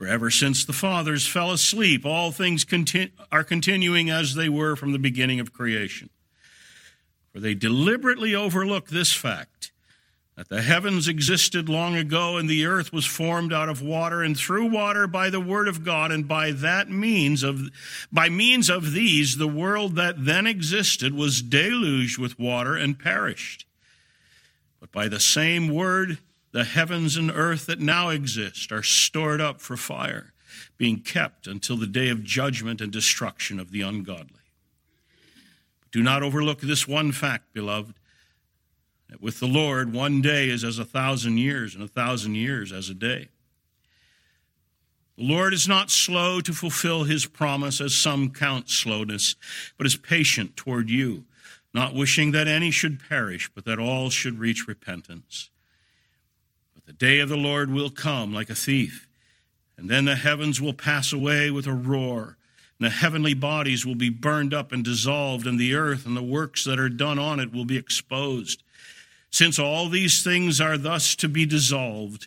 For ever since the fathers fell asleep, all things conti- are continuing as they were from the beginning of creation. For they deliberately overlook this fact that the heavens existed long ago and the earth was formed out of water and through water by the word of God and by that means of by means of these the world that then existed was deluged with water and perished. But by the same word the heavens and earth that now exist are stored up for fire, being kept until the day of judgment and destruction of the ungodly. Do not overlook this one fact, beloved, that with the Lord, one day is as a thousand years, and a thousand years as a day. The Lord is not slow to fulfill his promise, as some count slowness, but is patient toward you, not wishing that any should perish, but that all should reach repentance. The day of the Lord will come like a thief, and then the heavens will pass away with a roar, and the heavenly bodies will be burned up and dissolved, and the earth and the works that are done on it will be exposed. Since all these things are thus to be dissolved,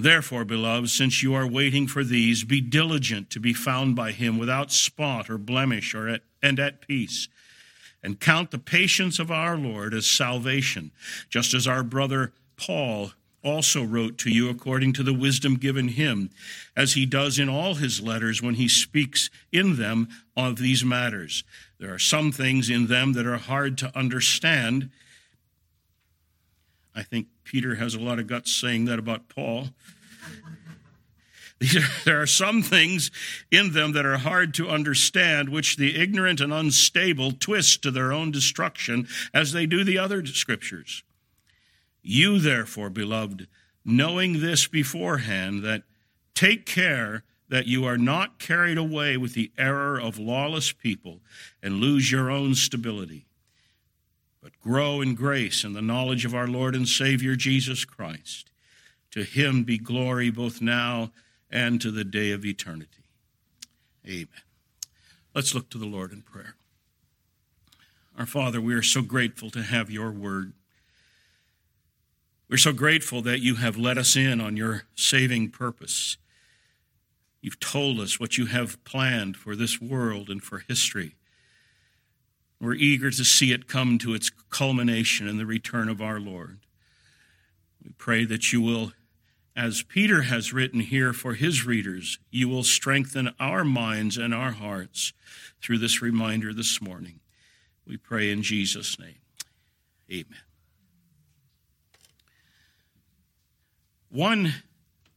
Therefore, beloved, since you are waiting for these, be diligent to be found by him without spot or blemish or at, and at peace. And count the patience of our Lord as salvation, just as our brother Paul also wrote to you according to the wisdom given him, as he does in all his letters when he speaks in them of these matters. There are some things in them that are hard to understand. I think Peter has a lot of guts saying that about Paul. there are some things in them that are hard to understand, which the ignorant and unstable twist to their own destruction, as they do the other scriptures. You, therefore, beloved, knowing this beforehand, that take care that you are not carried away with the error of lawless people and lose your own stability but grow in grace and the knowledge of our Lord and Savior Jesus Christ. To him be glory both now and to the day of eternity. Amen. Let's look to the Lord in prayer. Our Father, we are so grateful to have your word. We're so grateful that you have let us in on your saving purpose. You've told us what you have planned for this world and for history. We're eager to see it come to its culmination in the return of our Lord. We pray that you will, as Peter has written here for his readers, you will strengthen our minds and our hearts through this reminder this morning. We pray in Jesus' name. Amen. One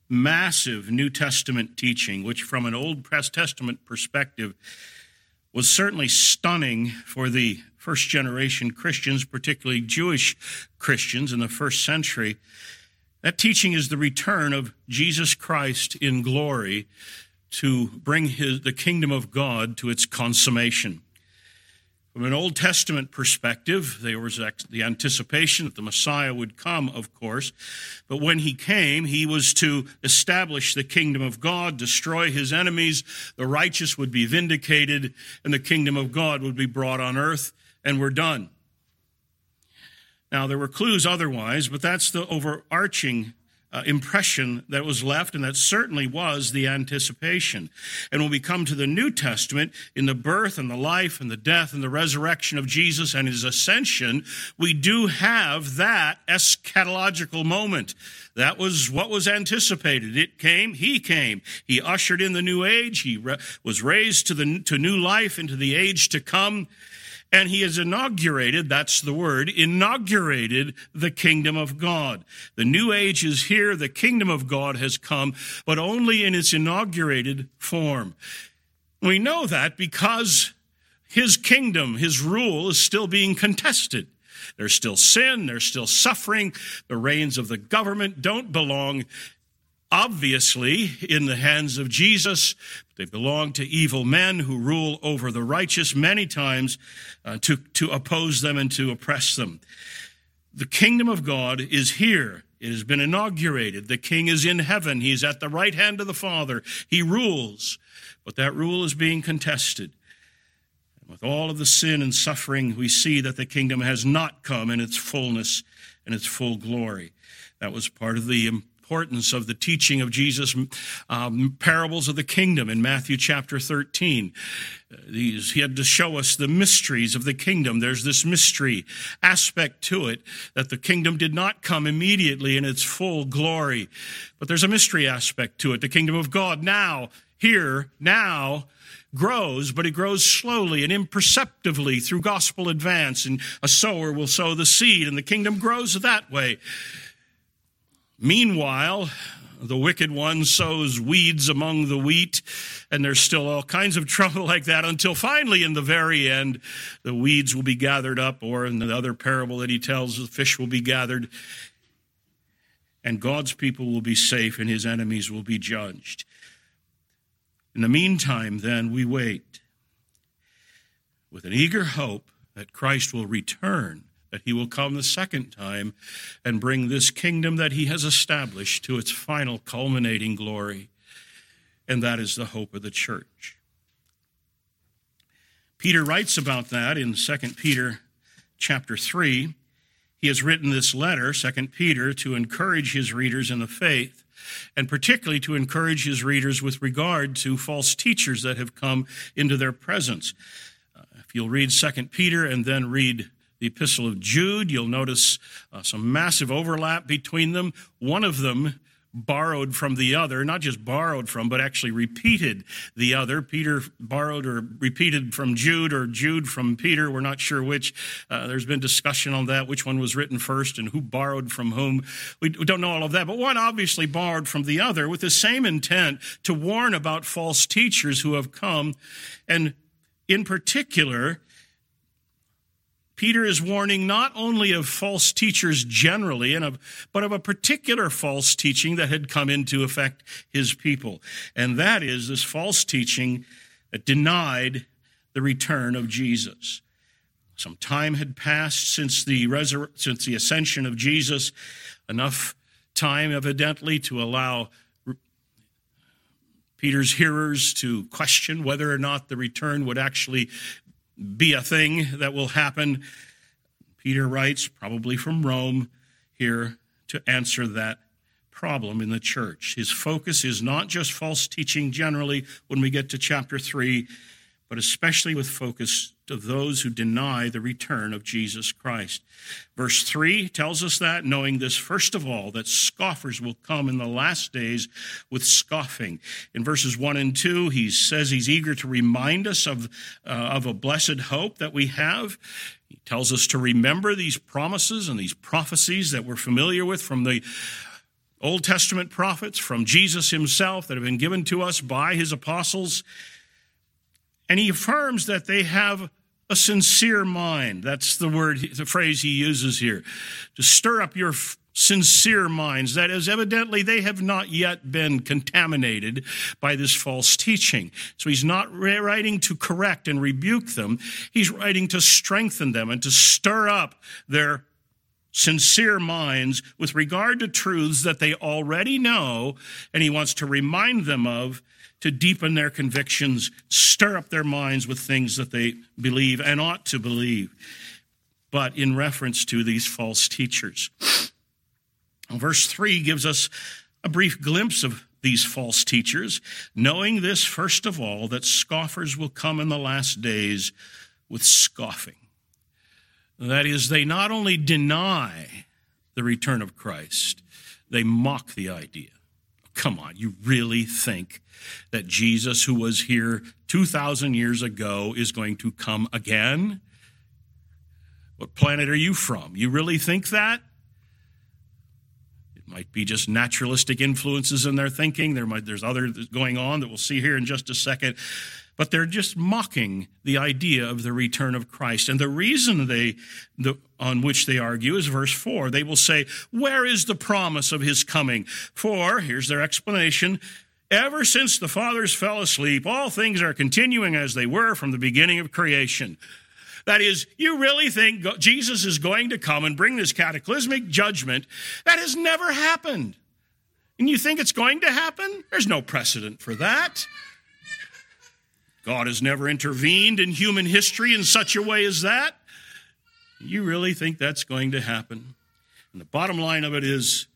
massive New Testament teaching, which from an Old Testament perspective was certainly stunning for the first generation Christians, particularly Jewish Christians in the first century. That teaching is the return of Jesus Christ in glory to bring his, the kingdom of God to its consummation. From an Old Testament perspective, there was the anticipation that the Messiah would come, of course. But when he came, he was to establish the kingdom of God, destroy his enemies, the righteous would be vindicated, and the kingdom of God would be brought on earth, and we're done. Now, there were clues otherwise, but that's the overarching uh, impression that was left, and that certainly was the anticipation. And when we come to the New Testament, in the birth and the life and the death and the resurrection of Jesus and his ascension, we do have that eschatological moment. That was what was anticipated. It came, he came. He ushered in the new age. He re- was raised to the to new life into the age to come. And he has inaugurated, that's the word, inaugurated the kingdom of God. The new age is here, the kingdom of God has come, but only in its inaugurated form. We know that because his kingdom, his rule is still being contested. There's still sin, there's still suffering. The reins of the government don't belong obviously in the hands of Jesus. They belong to evil men who rule over the righteous many times uh, to, to oppose them and to oppress them. The kingdom of God is here. It has been inaugurated. The king is in heaven. He's at the right hand of the Father. He rules. But that rule is being contested. And with all of the sin and suffering, we see that the kingdom has not come in its fullness and its full glory. That was part of the importance of the teaching of Jesus' um, parables of the kingdom in Matthew chapter 13. Uh, these, he had to show us the mysteries of the kingdom. There's this mystery aspect to it that the kingdom did not come immediately in its full glory, but there's a mystery aspect to it. The kingdom of God now, here, now, grows, but it grows slowly and imperceptibly through gospel advance. And a sower will sow the seed, and the kingdom grows that way. Meanwhile, the wicked one sows weeds among the wheat, and there's still all kinds of trouble like that until finally, in the very end, the weeds will be gathered up, or in the other parable that he tells, the fish will be gathered, and God's people will be safe, and his enemies will be judged. In the meantime, then, we wait with an eager hope that Christ will return that he will come the second time and bring this kingdom that he has established to its final culminating glory. And that is the hope of the church. Peter writes about that in 2 Peter chapter 3. He has written this letter, 2 Peter, to encourage his readers in the faith, and particularly to encourage his readers with regard to false teachers that have come into their presence. Uh, if you'll read 2 Peter and then read the Epistle of Jude. You'll notice uh, some massive overlap between them. One of them borrowed from the other, not just borrowed from, but actually repeated the other. Peter borrowed or repeated from Jude, or Jude from Peter. We're not sure which. Uh, there's been discussion on that, which one was written first and who borrowed from whom. We don't know all of that, but one obviously borrowed from the other with the same intent to warn about false teachers who have come. And in particular, Peter is warning not only of false teachers generally, and of, but of a particular false teaching that had come into effect his people. And that is this false teaching that denied the return of Jesus. Some time had passed since the, resur- since the ascension of Jesus, enough time, evidently, to allow Peter's hearers to question whether or not the return would actually be a thing that will happen. Peter writes, probably from Rome, here to answer that problem in the church. His focus is not just false teaching generally when we get to chapter 3, but especially with focus to those who deny the return of Jesus Christ. Verse 3 tells us that, knowing this, first of all, that scoffers will come in the last days with scoffing. In verses 1 and 2, he says he's eager to remind us of, uh, of a blessed hope that we have. He tells us to remember these promises and these prophecies that we're familiar with from the Old Testament prophets, from Jesus himself, that have been given to us by his apostles. And he affirms that they have a sincere mind. That's the word, the phrase he uses here. To stir up your sincere minds. That is, evidently, they have not yet been contaminated by this false teaching. So he's not writing to correct and rebuke them. He's writing to strengthen them and to stir up their sincere minds with regard to truths that they already know, and he wants to remind them of to deepen their convictions, stir up their minds with things that they believe and ought to believe. But in reference to these false teachers. Verse 3 gives us a brief glimpse of these false teachers, knowing this, first of all, that scoffers will come in the last days with scoffing. That is, they not only deny the return of Christ, they mock the idea. Come on, you really think that Jesus, who was here 2,000 years ago, is going to come again? What planet are you from? You really think that? It might be just naturalistic influences in their thinking. There might, there's other going on that we'll see here in just a second. But they're just mocking the idea of the return of Christ. And the reason they, the, on which they argue is verse 4. They will say, Where is the promise of his coming? For, here's their explanation, ever since the fathers fell asleep, all things are continuing as they were from the beginning of creation. That is, you really think Jesus is going to come and bring this cataclysmic judgment that has never happened. And you think it's going to happen? There's no precedent for that. God has never intervened in human history in such a way as that. You really think that's going to happen? And the bottom line of it is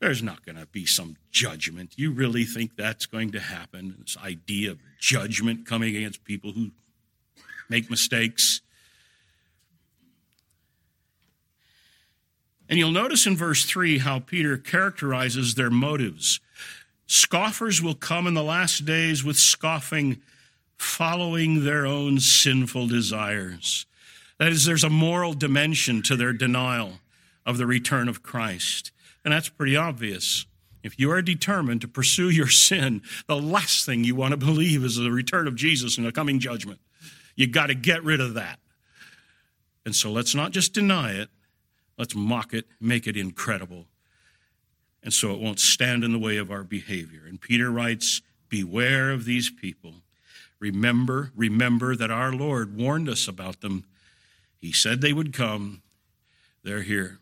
there's not going to be some judgment. You really think that's going to happen? This idea of judgment coming against people who make mistakes. And you'll notice in verse 3 how Peter characterizes their motives. Scoffers will come in the last days with scoffing, following their own sinful desires. That is, there's a moral dimension to their denial of the return of Christ. And that's pretty obvious. If you are determined to pursue your sin, the last thing you want to believe is the return of Jesus and the coming judgment. You got to get rid of that. And so let's not just deny it, Let's mock it, make it incredible. And so it won't stand in the way of our behavior. And Peter writes, Beware of these people. Remember, remember that our Lord warned us about them. He said they would come. They're here.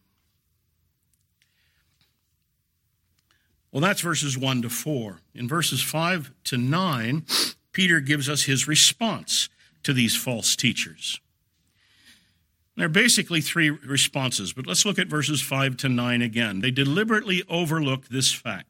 Well, that's verses 1 to 4. In verses 5 to 9, Peter gives us his response to these false teachers. There are basically three responses, but let's look at verses 5 to 9 again. They deliberately overlook this fact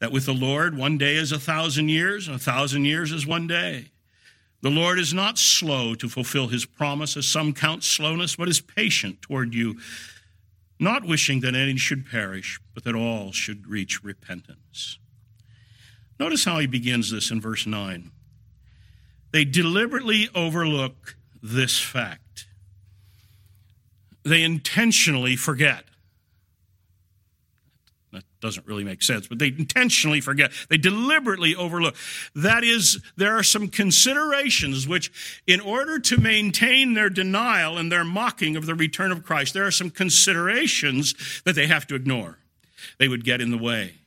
that with the Lord, one day is a thousand years, and a thousand years is one day. The Lord is not slow to fulfill his promise, as some count slowness, but is patient toward you, not wishing that any should perish, but that all should reach repentance. Notice how he begins this in verse 9. They deliberately overlook this fact they intentionally forget. Doesn't really make sense, but they intentionally forget. They deliberately overlook. That is, there are some considerations which, in order to maintain their denial and their mocking of the return of Christ, there are some considerations that they have to ignore. They would get in the way.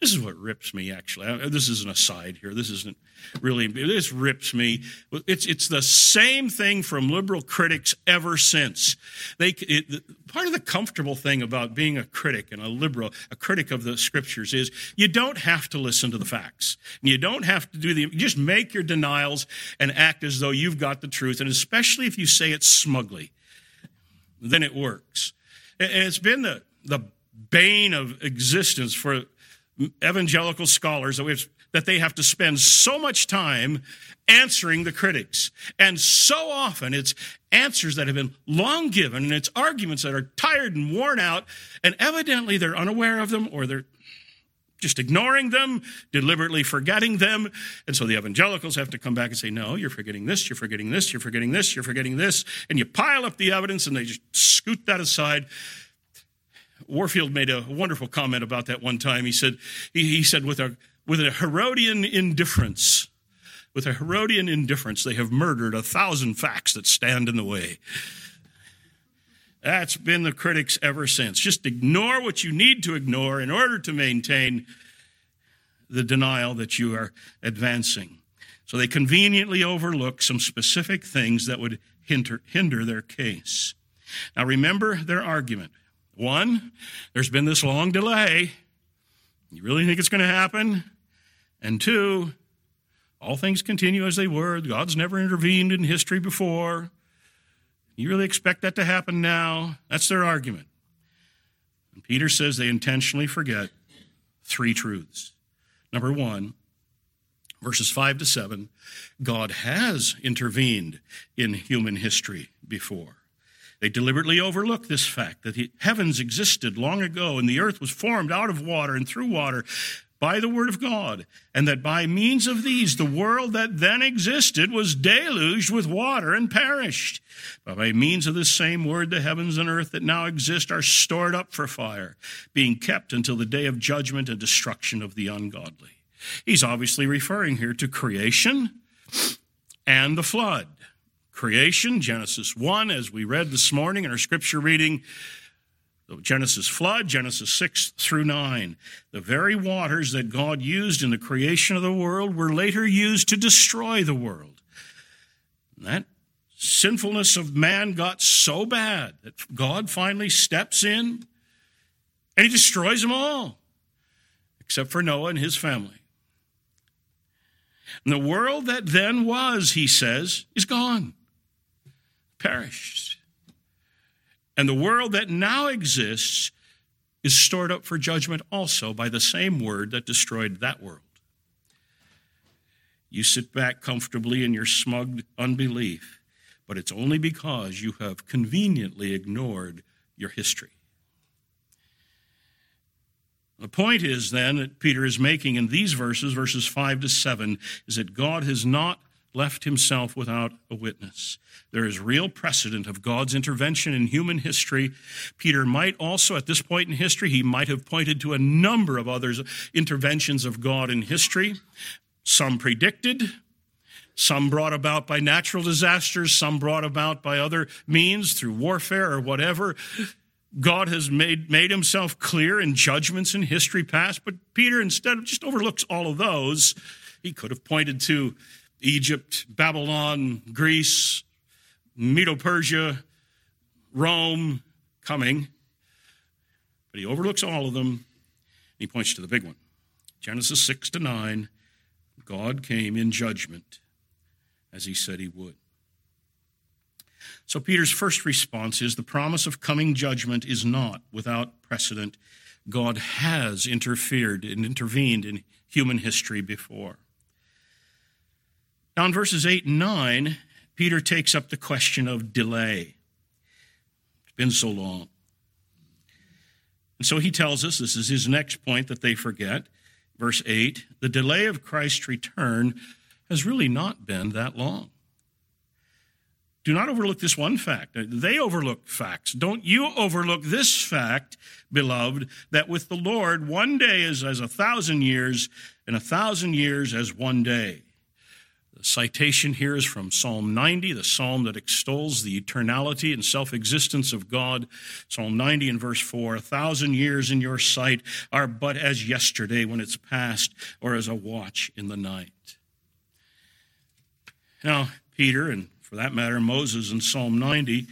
This is what rips me, actually. This is an aside here. This isn't really, this rips me. It's, it's the same thing from liberal critics ever since. They, it, part of the comfortable thing about being a critic and a liberal, a critic of the scriptures is you don't have to listen to the facts. You don't have to do the, just make your denials and act as though you've got the truth. And especially if you say it smugly, then it works. And it's been the, the bane of existence for evangelical scholars that, have, that they have to spend so much time answering the critics. And so often it's answers that have been long given and it's arguments that are tired and worn out, and evidently they're unaware of them or they're just ignoring them, deliberately forgetting them. And so the evangelicals have to come back and say, No, you're forgetting this, you're forgetting this, you're forgetting this, you're forgetting this. And you pile up the evidence and they just scoot that aside Warfield made a wonderful comment about that one time. He said, he, said, with a, with a Herodian indifference, with a Herodian indifference, they have murdered a thousand facts that stand in the way. That's been the critics ever since. Just ignore what you need to ignore in order to maintain the denial that you are advancing. So they conveniently overlook some specific things that would hinder, hinder their case. Now remember their argument. One, there's been this long delay. You really think it's going to happen? And two, all things continue as they were. God's never intervened in history before. You really expect that to happen now? That's their argument. And Peter says they intentionally forget three truths. Number one, verses 5 to 7, God has intervened in human history before. They deliberately overlook this fact that the heavens existed long ago and the earth was formed out of water and through water by the word of God, and that by means of these the world that then existed was deluged with water and perished. But by means of this same word, the heavens and earth that now exist are stored up for fire, being kept until the day of judgment and destruction of the ungodly. He's obviously referring here to creation and the flood. Creation, Genesis 1, as we read this morning in our scripture reading, the Genesis flood, Genesis 6 through 9. The very waters that God used in the creation of the world were later used to destroy the world. And that sinfulness of man got so bad that God finally steps in and he destroys them all, except for Noah and his family. And the world that then was, he says, is gone, perished. And the world that now exists is stored up for judgment also by the same word that destroyed that world. You sit back comfortably in your smug unbelief, but it's only because you have conveniently ignored your history. The point is then that Peter is making in these verses, verses 5 to 7, is that God has not left himself without a witness. There is real precedent of God's intervention in human history. Peter might also, at this point in history, he might have pointed to a number of other interventions of God in history, some predicted, some brought about by natural disasters, some brought about by other means through warfare or whatever. God has made, made himself clear in judgments in history past, but Peter instead of just overlooks all of those. He could have pointed to Egypt, Babylon, Greece, Medo Persia, Rome coming. But he overlooks all of them. and He points to the big one. Genesis 6 to 9, God came in judgment as he said he would. So Peter's first response is the promise of coming judgment is not without precedent. God has interfered and intervened in human history before. Now, in verses 8 and 9, Peter takes up the question of delay. It's been so long. And so he tells us this is his next point that they forget. Verse 8 the delay of Christ's return has really not been that long. Do not overlook this one fact. They overlook facts. Don't you overlook this fact, beloved, that with the Lord, one day is as a thousand years, and a thousand years as one day. Citation here is from Psalm 90, the psalm that extols the eternality and self existence of God. Psalm 90 and verse 4 A thousand years in your sight are but as yesterday when it's past, or as a watch in the night. Now, Peter and for that matter, Moses in Psalm 90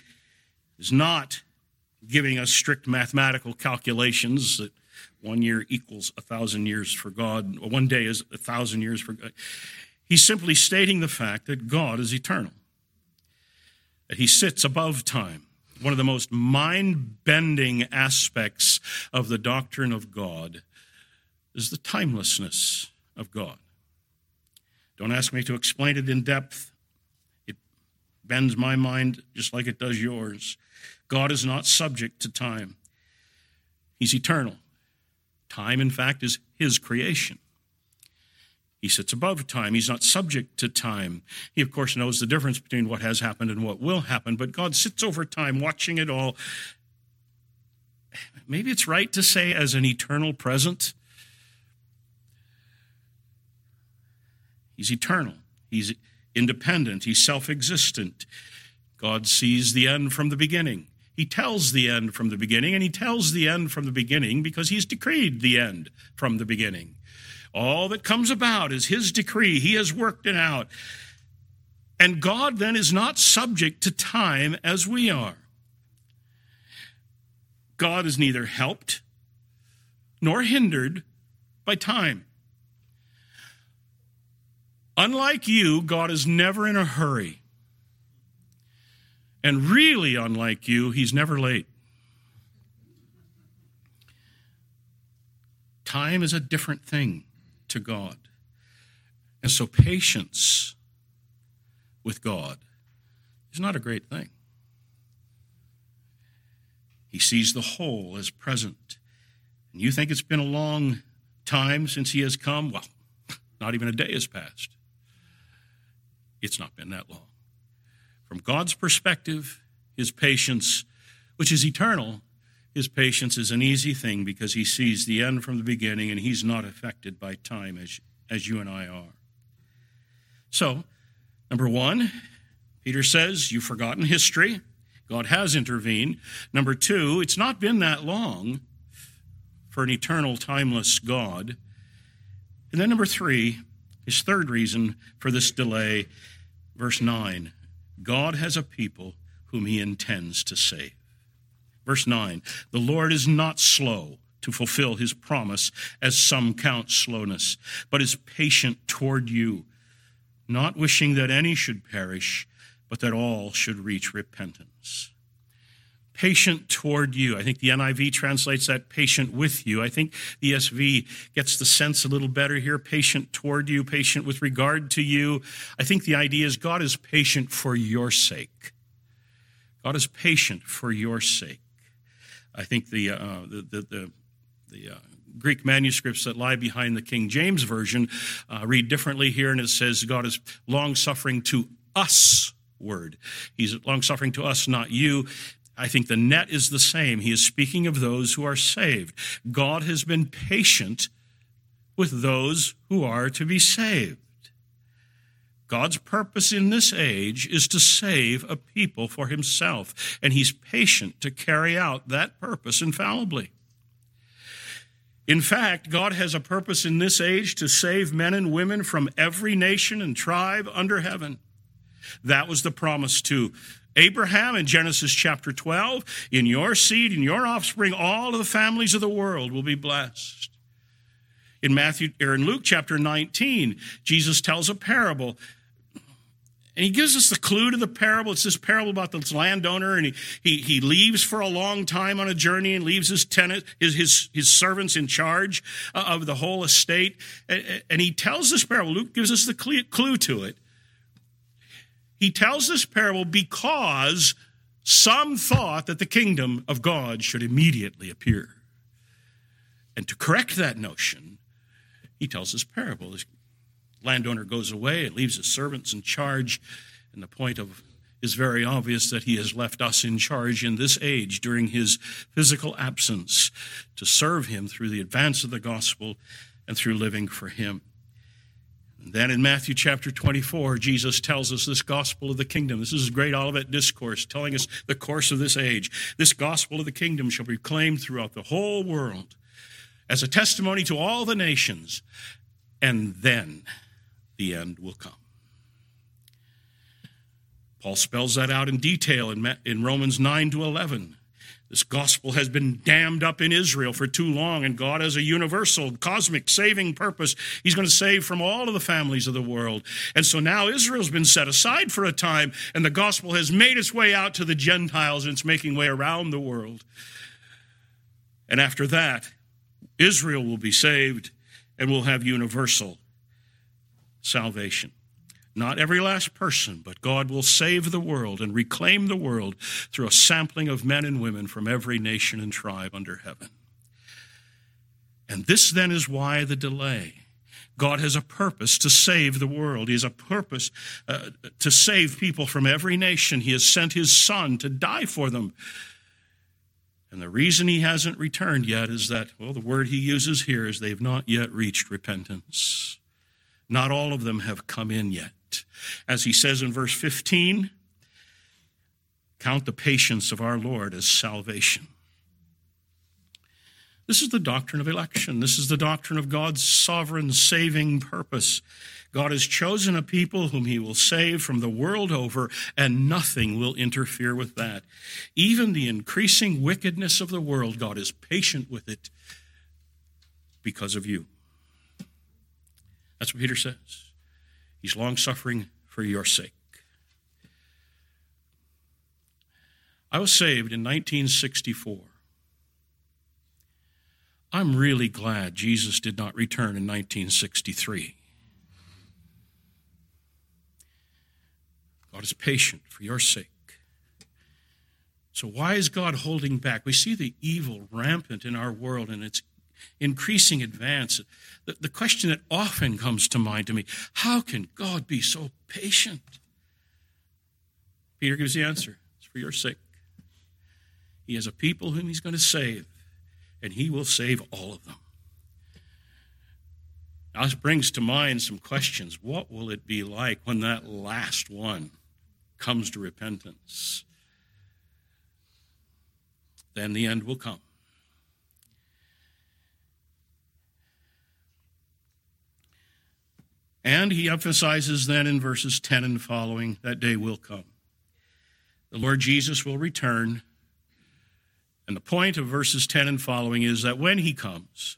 is not giving us strict mathematical calculations that one year equals a thousand years for God, one day is a thousand years for God. He's simply stating the fact that God is eternal, that he sits above time. One of the most mind bending aspects of the doctrine of God is the timelessness of God. Don't ask me to explain it in depth It bends my mind just like it does yours. God is not subject to time, He's eternal. Time, in fact, is His creation. He sits above time. He's not subject to time. He, of course, knows the difference between what has happened and what will happen, but God sits over time, watching it all. Maybe it's right to say as an eternal present. He's eternal. He's independent, he's self existent. God sees the end from the beginning. He tells the end from the beginning, and he tells the end from the beginning because he's decreed the end from the beginning. All that comes about is his decree. He has worked it out. And God then is not subject to time as we are. God is neither helped nor hindered by time. Unlike you, God is never in a hurry. And really unlike you, he's never late. Time is a different thing to God. And so patience with God is not a great thing. He sees the whole as present. And you think it's been a long time since he has come? Well, not even a day has passed. It's not been that long. From God's perspective, his patience, which is eternal, his patience is an easy thing because he sees the end from the beginning and he's not affected by time as, as you and I are. So, number one, Peter says, You've forgotten history. God has intervened. Number two, it's not been that long for an eternal, timeless God. And then number three, his third reason for this delay, verse 9 God has a people whom he intends to save. Verse 9 The Lord is not slow to fulfill his promise, as some count slowness, but is patient toward you, not wishing that any should perish but that all should reach repentance. Patient toward you. I think the NIV translates that patient with you. I think the ESV gets the sense a little better here. Patient toward you, patient with regard to you. I think the idea is God is patient for your sake. God is patient for your sake. I think the, uh, the, the, the, the uh, Greek manuscripts that lie behind the King James Version uh, read differently here, and it says God is long suffering to us word. He's long suffering to us, not you. I think the net is the same. He is speaking of those who are saved. God has been patient with those who are to be saved. God's purpose in this age is to save a people for himself, and he's patient to carry out that purpose infallibly. In fact, God has a purpose in this age to save men and women from every nation and tribe under heaven. That was the promise to Abraham in Genesis chapter 12. In your seed, in your offspring, all of the families of the world will be blessed. In Matthew or in Luke chapter 19, Jesus tells a parable. And he gives us the clue to the parable. It's this parable about this landowner, and he, he, he leaves for a long time on a journey and leaves his tenant, his, his, his servants in charge of the whole estate. And he tells this parable. Luke gives us the clue to it. He tells this parable because some thought that the kingdom of God should immediately appear. And to correct that notion, he tells this parable. Landowner goes away and leaves his servants in charge, and the point of is very obvious that he has left us in charge in this age during his physical absence to serve him through the advance of the gospel and through living for him. And then in Matthew chapter 24, Jesus tells us this gospel of the kingdom. This is a great Olivet discourse telling us the course of this age. This gospel of the kingdom shall be proclaimed throughout the whole world as a testimony to all the nations, and then the end will come. Paul spells that out in detail in, Romans 9 to 11. This gospel has been dammed up in Israel for too long, and God has a universal, cosmic saving purpose. He's going to save from all of the families of the world. And so now Israel's been set aside for a time, and the gospel has made its way out to the Gentiles, and it's making way around the world. And after that, Israel will be saved and will have universal salvation. Not every last person, but God will save the world and reclaim the world through a sampling of men and women from every nation and tribe under heaven. And this then is why the delay. God has a purpose to save the world. He has a purpose uh, to save people from every nation. He has sent his son to die for them. And the reason he hasn't returned yet is that, well, the word he uses here is they've not yet reached repentance. Not all of them have come in yet. As he says in verse 15, count the patience of our Lord as salvation. This is the doctrine of election. This is the doctrine of God's sovereign saving purpose. God has chosen a people whom he will save from the world over, and nothing will interfere with that. Even the increasing wickedness of the world, God is patient with it because of you. That's what Peter says. He's long suffering for your sake. I was saved in 1964. I'm really glad Jesus did not return in 1963. God is patient for your sake. So, why is God holding back? We see the evil rampant in our world and its increasing advance. The, the question that often comes to mind to me how can God be so patient? Peter gives the answer it's for your sake. He has a people whom he's going to save, and he will save all of them. Now, this brings to mind some questions. What will it be like when that last one comes to repentance? Then the end will come. And he emphasizes then in verses 10 and following that day will come. The Lord Jesus will return and the point of verses 10 and following is that when he comes,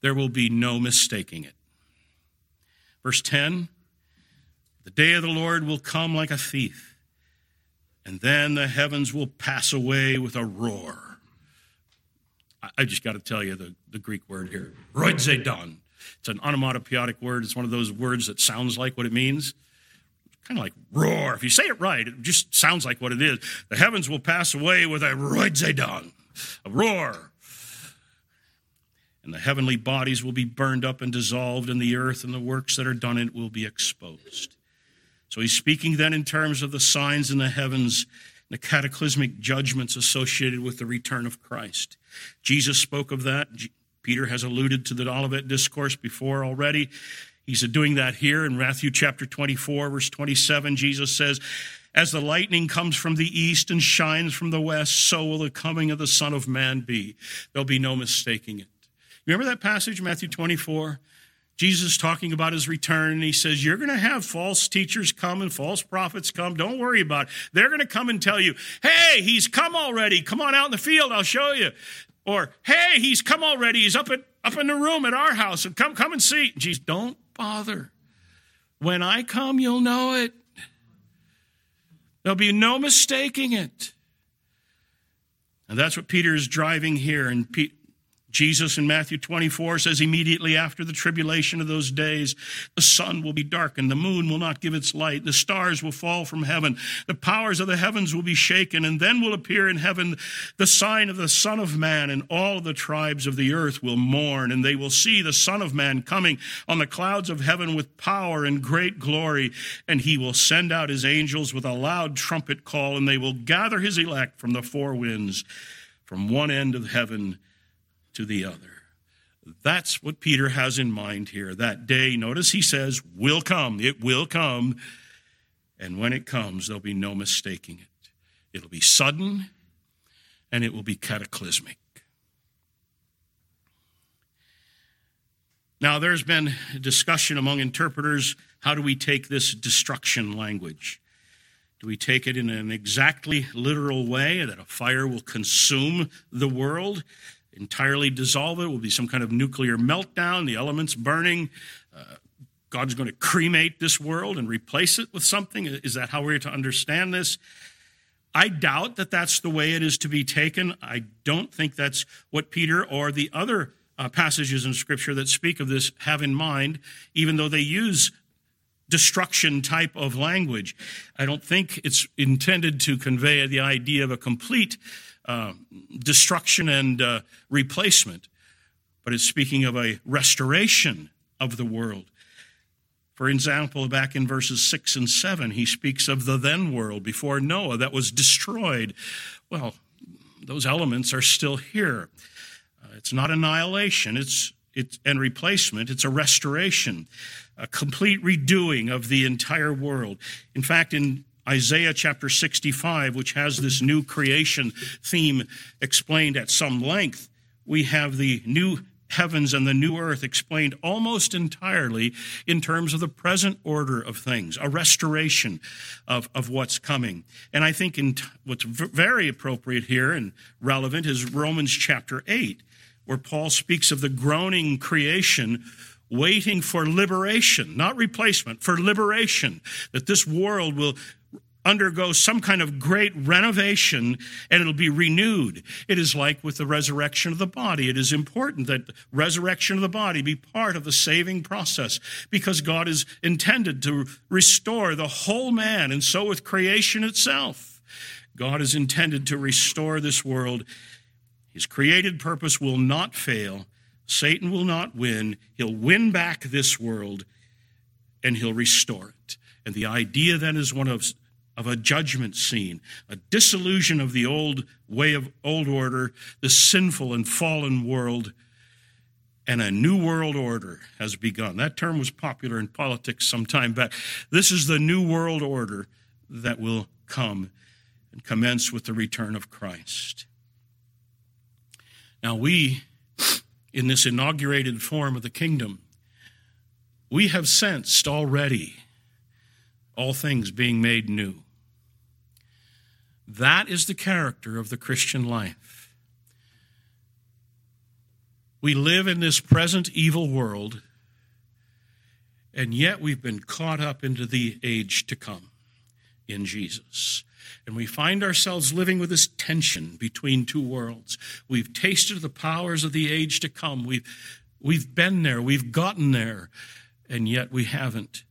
there will be no mistaking it. Verse 10 The day of the Lord will come like a thief, and then the heavens will pass away with a roar. I just got to tell you the, the Greek word here, rhoizēdon. It's an onomatopoeic word. It's one of those words that sounds like what it means kind of like roar. If you say it right, it just sounds like what it is. The heavens will pass away with a rhoizēdon a roar. And the heavenly bodies will be burned up and dissolved, and the earth and the works that are done in it will be exposed. So he's speaking then in terms of the signs in the heavens, the cataclysmic judgments associated with the return of Christ. Jesus spoke of that. Peter has alluded to the Olivet discourse before already. He's doing that here in Matthew chapter 24, verse 27. Jesus says, as the lightning comes from the east and shines from the west, so will the coming of the Son of Man be. There'll be no mistaking it. Remember that passage, Matthew 24? Jesus talking about his return, and he says, You're going to have false teachers come and false prophets come. Don't worry about it. They're going to come and tell you, Hey, he's come already. Come on out in the field, I'll show you. Or, Hey, he's come already. He's up, at, up in the room at our house, and come, come and see. Jesus, don't bother. When I come, you'll know it. There'll be no mistaking it. And that's what Peter is driving here. And Jesus in Matthew 24 says, immediately after the tribulation of those days, the sun will be darkened, the moon will not give its light, the stars will fall from heaven, the powers of the heavens will be shaken, and then will appear in heaven the sign of the Son of Man, and all the tribes of the earth will mourn, and they will see the Son of Man coming on the clouds of heaven with power and great glory, and he will send out his angels with a loud trumpet call, and they will gather his elect from the four winds, from one end of heaven to the other. That's what Peter has in mind here. That day, notice he says, will come. It will come. And when it comes, there'll be no mistaking it. It'll be sudden and it will be cataclysmic. Now, there's been discussion among interpreters how do we take this destruction language? Do we take it in an exactly literal way that a fire will consume the world? Entirely dissolve it. Will be some kind of nuclear meltdown, the elements burning. Uh, God's going to cremate this world and replace it with something. Is that how we're to understand this? I doubt that that's the way it is to be taken. I don't think that's what Peter or the other uh, passages in Scripture that speak of this have in mind, even though they use destruction type of language. I don't think it's intended to convey the idea of a complete uh, destruction and uh, replacement, but it's speaking of a restoration of the world. For example, back in verses 6 and 7, he speaks of the then world before Noah that was destroyed. Well, those elements are still here. Uh, it's not annihilation, it's, it's and replacement, it's a restoration, a complete redoing of the entire world. In fact, in Isaiah chapter 65, which has this new creation theme explained at some length, we have the new heavens and the new earth explained almost entirely in terms of the present order of things, a restoration of, of what's coming. And I think in t- what's v- very appropriate here and relevant is Romans chapter 8, where Paul speaks of the groaning creation waiting for liberation, not replacement, for liberation, that this world will undergo some kind of great renovation and it'll be renewed. It is like with the resurrection of the body. It is important that resurrection of the body be part of the saving process because God is intended to restore the whole man, and so with creation itself. God is intended to restore this world. His created purpose will not fail. Satan will not win. He'll win back this world and he'll restore it. And the idea then is one of, of a judgment scene, a disillusion of the old way of old order, the sinful and fallen world, and a new world order has begun. That term was popular in politics some time back. This is the new world order that will come and commence with the return of Christ. Now, we, in this inaugurated form of the kingdom, we have sensed already all things being made new. That is the character of the Christian life. We live in this present evil world, and yet we've been caught up into the age to come in Jesus. And we find ourselves living with this tension between two worlds. We've tasted the powers of the age to come. We've, we've been there, we've gotten there, and yet we haven't.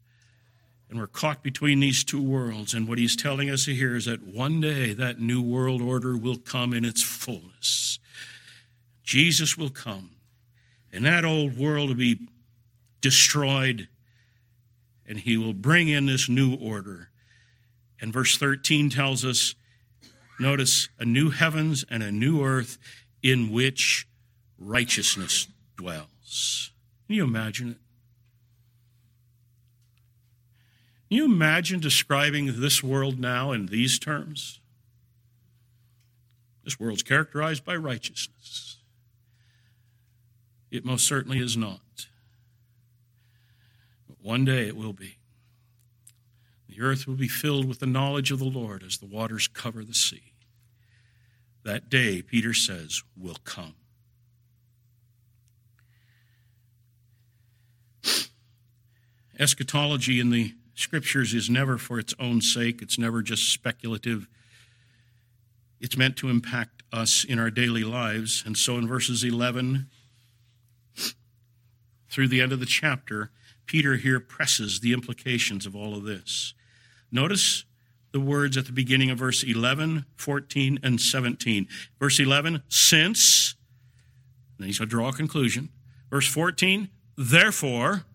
And we're caught between these two worlds. And what he's telling us here is that one day that new world order will come in its fullness. Jesus will come, and that old world will be destroyed, and he will bring in this new order. And verse 13 tells us notice a new heavens and a new earth in which righteousness dwells. Can you imagine it? Can you imagine describing this world now in these terms? This world's characterized by righteousness. It most certainly is not. But one day it will be. The earth will be filled with the knowledge of the Lord as the waters cover the sea. That day, Peter says, will come. Eschatology in the scriptures is never for its own sake, it's never just speculative. It's meant to impact us in our daily lives. And so in verses 11 through the end of the chapter, Peter here presses the implications of all of this. Notice the words at the beginning of verse 11, 14, and 17. Verse 11, since, then he's going to draw a conclusion. Verse 14, therefore.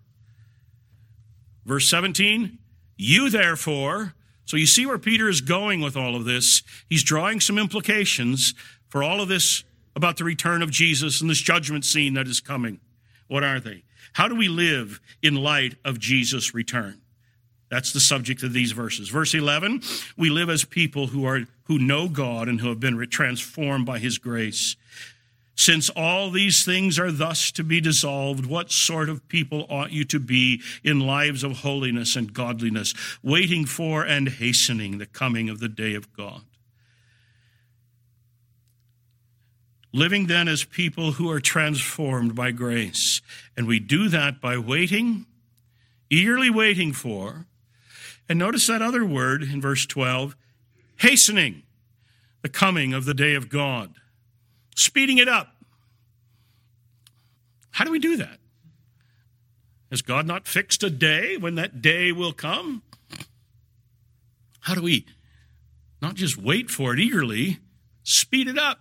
Verse 17, you therefore. So you see where Peter is going with all of this. He's drawing some implications for all of this about the return of Jesus and this judgment scene that is coming. What are they? How do we live in light of Jesus' return? That's the subject of these verses. Verse 11, we live as people who are who know God and who have been transformed by his grace. Since all these things are thus to be dissolved, what sort of people ought you to be in lives of holiness and godliness, waiting for and hastening the coming of the day of God? Living then as people who are transformed by grace. And we do that by waiting, eagerly waiting for, and notice that other word in verse 12 hastening the coming of the day of God speeding it up. How do we do that? Has God not fixed a day when that day will come? How do we not just wait for it eagerly, speed it up?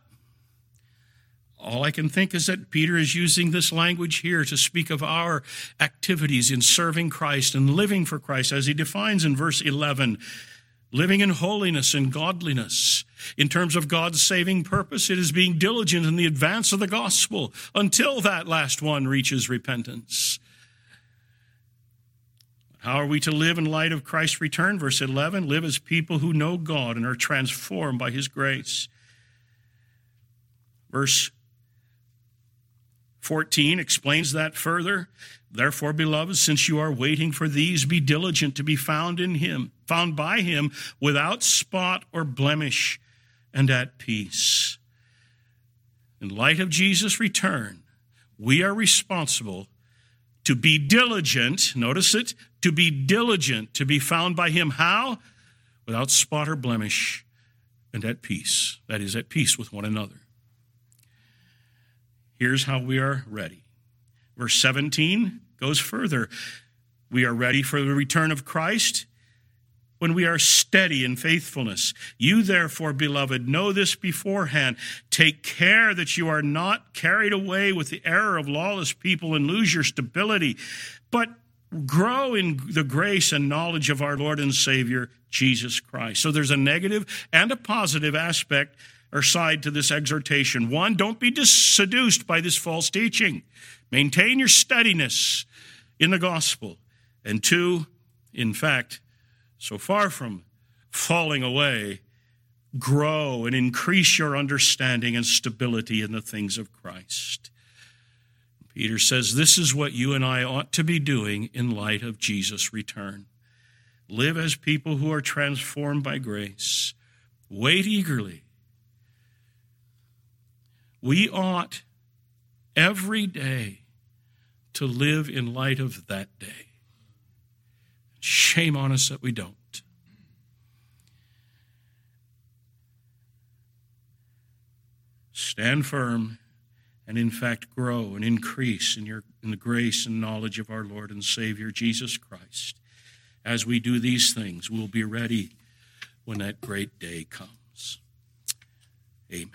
All I can think is that Peter is using this language here to speak of our activities in serving Christ and living for Christ, as he defines in verse 11 living in holiness and godliness. In terms of God's saving purpose, it is being diligent in the advance of the gospel until that last one reaches repentance. How are we to live in light of Christ's return? Verse 11 live as people who know God and are transformed by his grace. Verse 14 explains that further. Therefore, beloved, since you are waiting for these, be diligent to be found in him, found by him without spot or blemish and at peace. In light of Jesus' return, we are responsible to be diligent, notice it, to be diligent to be found by him. How? without spot or blemish, and at peace. That is, at peace with one another. Here's how we are ready. Verse 17 goes further. We are ready for the return of Christ when we are steady in faithfulness. You, therefore, beloved, know this beforehand. Take care that you are not carried away with the error of lawless people and lose your stability, but grow in the grace and knowledge of our Lord and Savior, Jesus Christ. So there's a negative and a positive aspect or side to this exhortation. One, don't be seduced by this false teaching. Maintain your steadiness in the gospel. And two, in fact, so far from falling away, grow and increase your understanding and stability in the things of Christ. Peter says this is what you and I ought to be doing in light of Jesus' return. Live as people who are transformed by grace. Wait eagerly. We ought every day to live in light of that day. Shame on us that we don't. Stand firm and, in fact, grow and increase in, your, in the grace and knowledge of our Lord and Savior Jesus Christ. As we do these things, we'll be ready when that great day comes. Amen.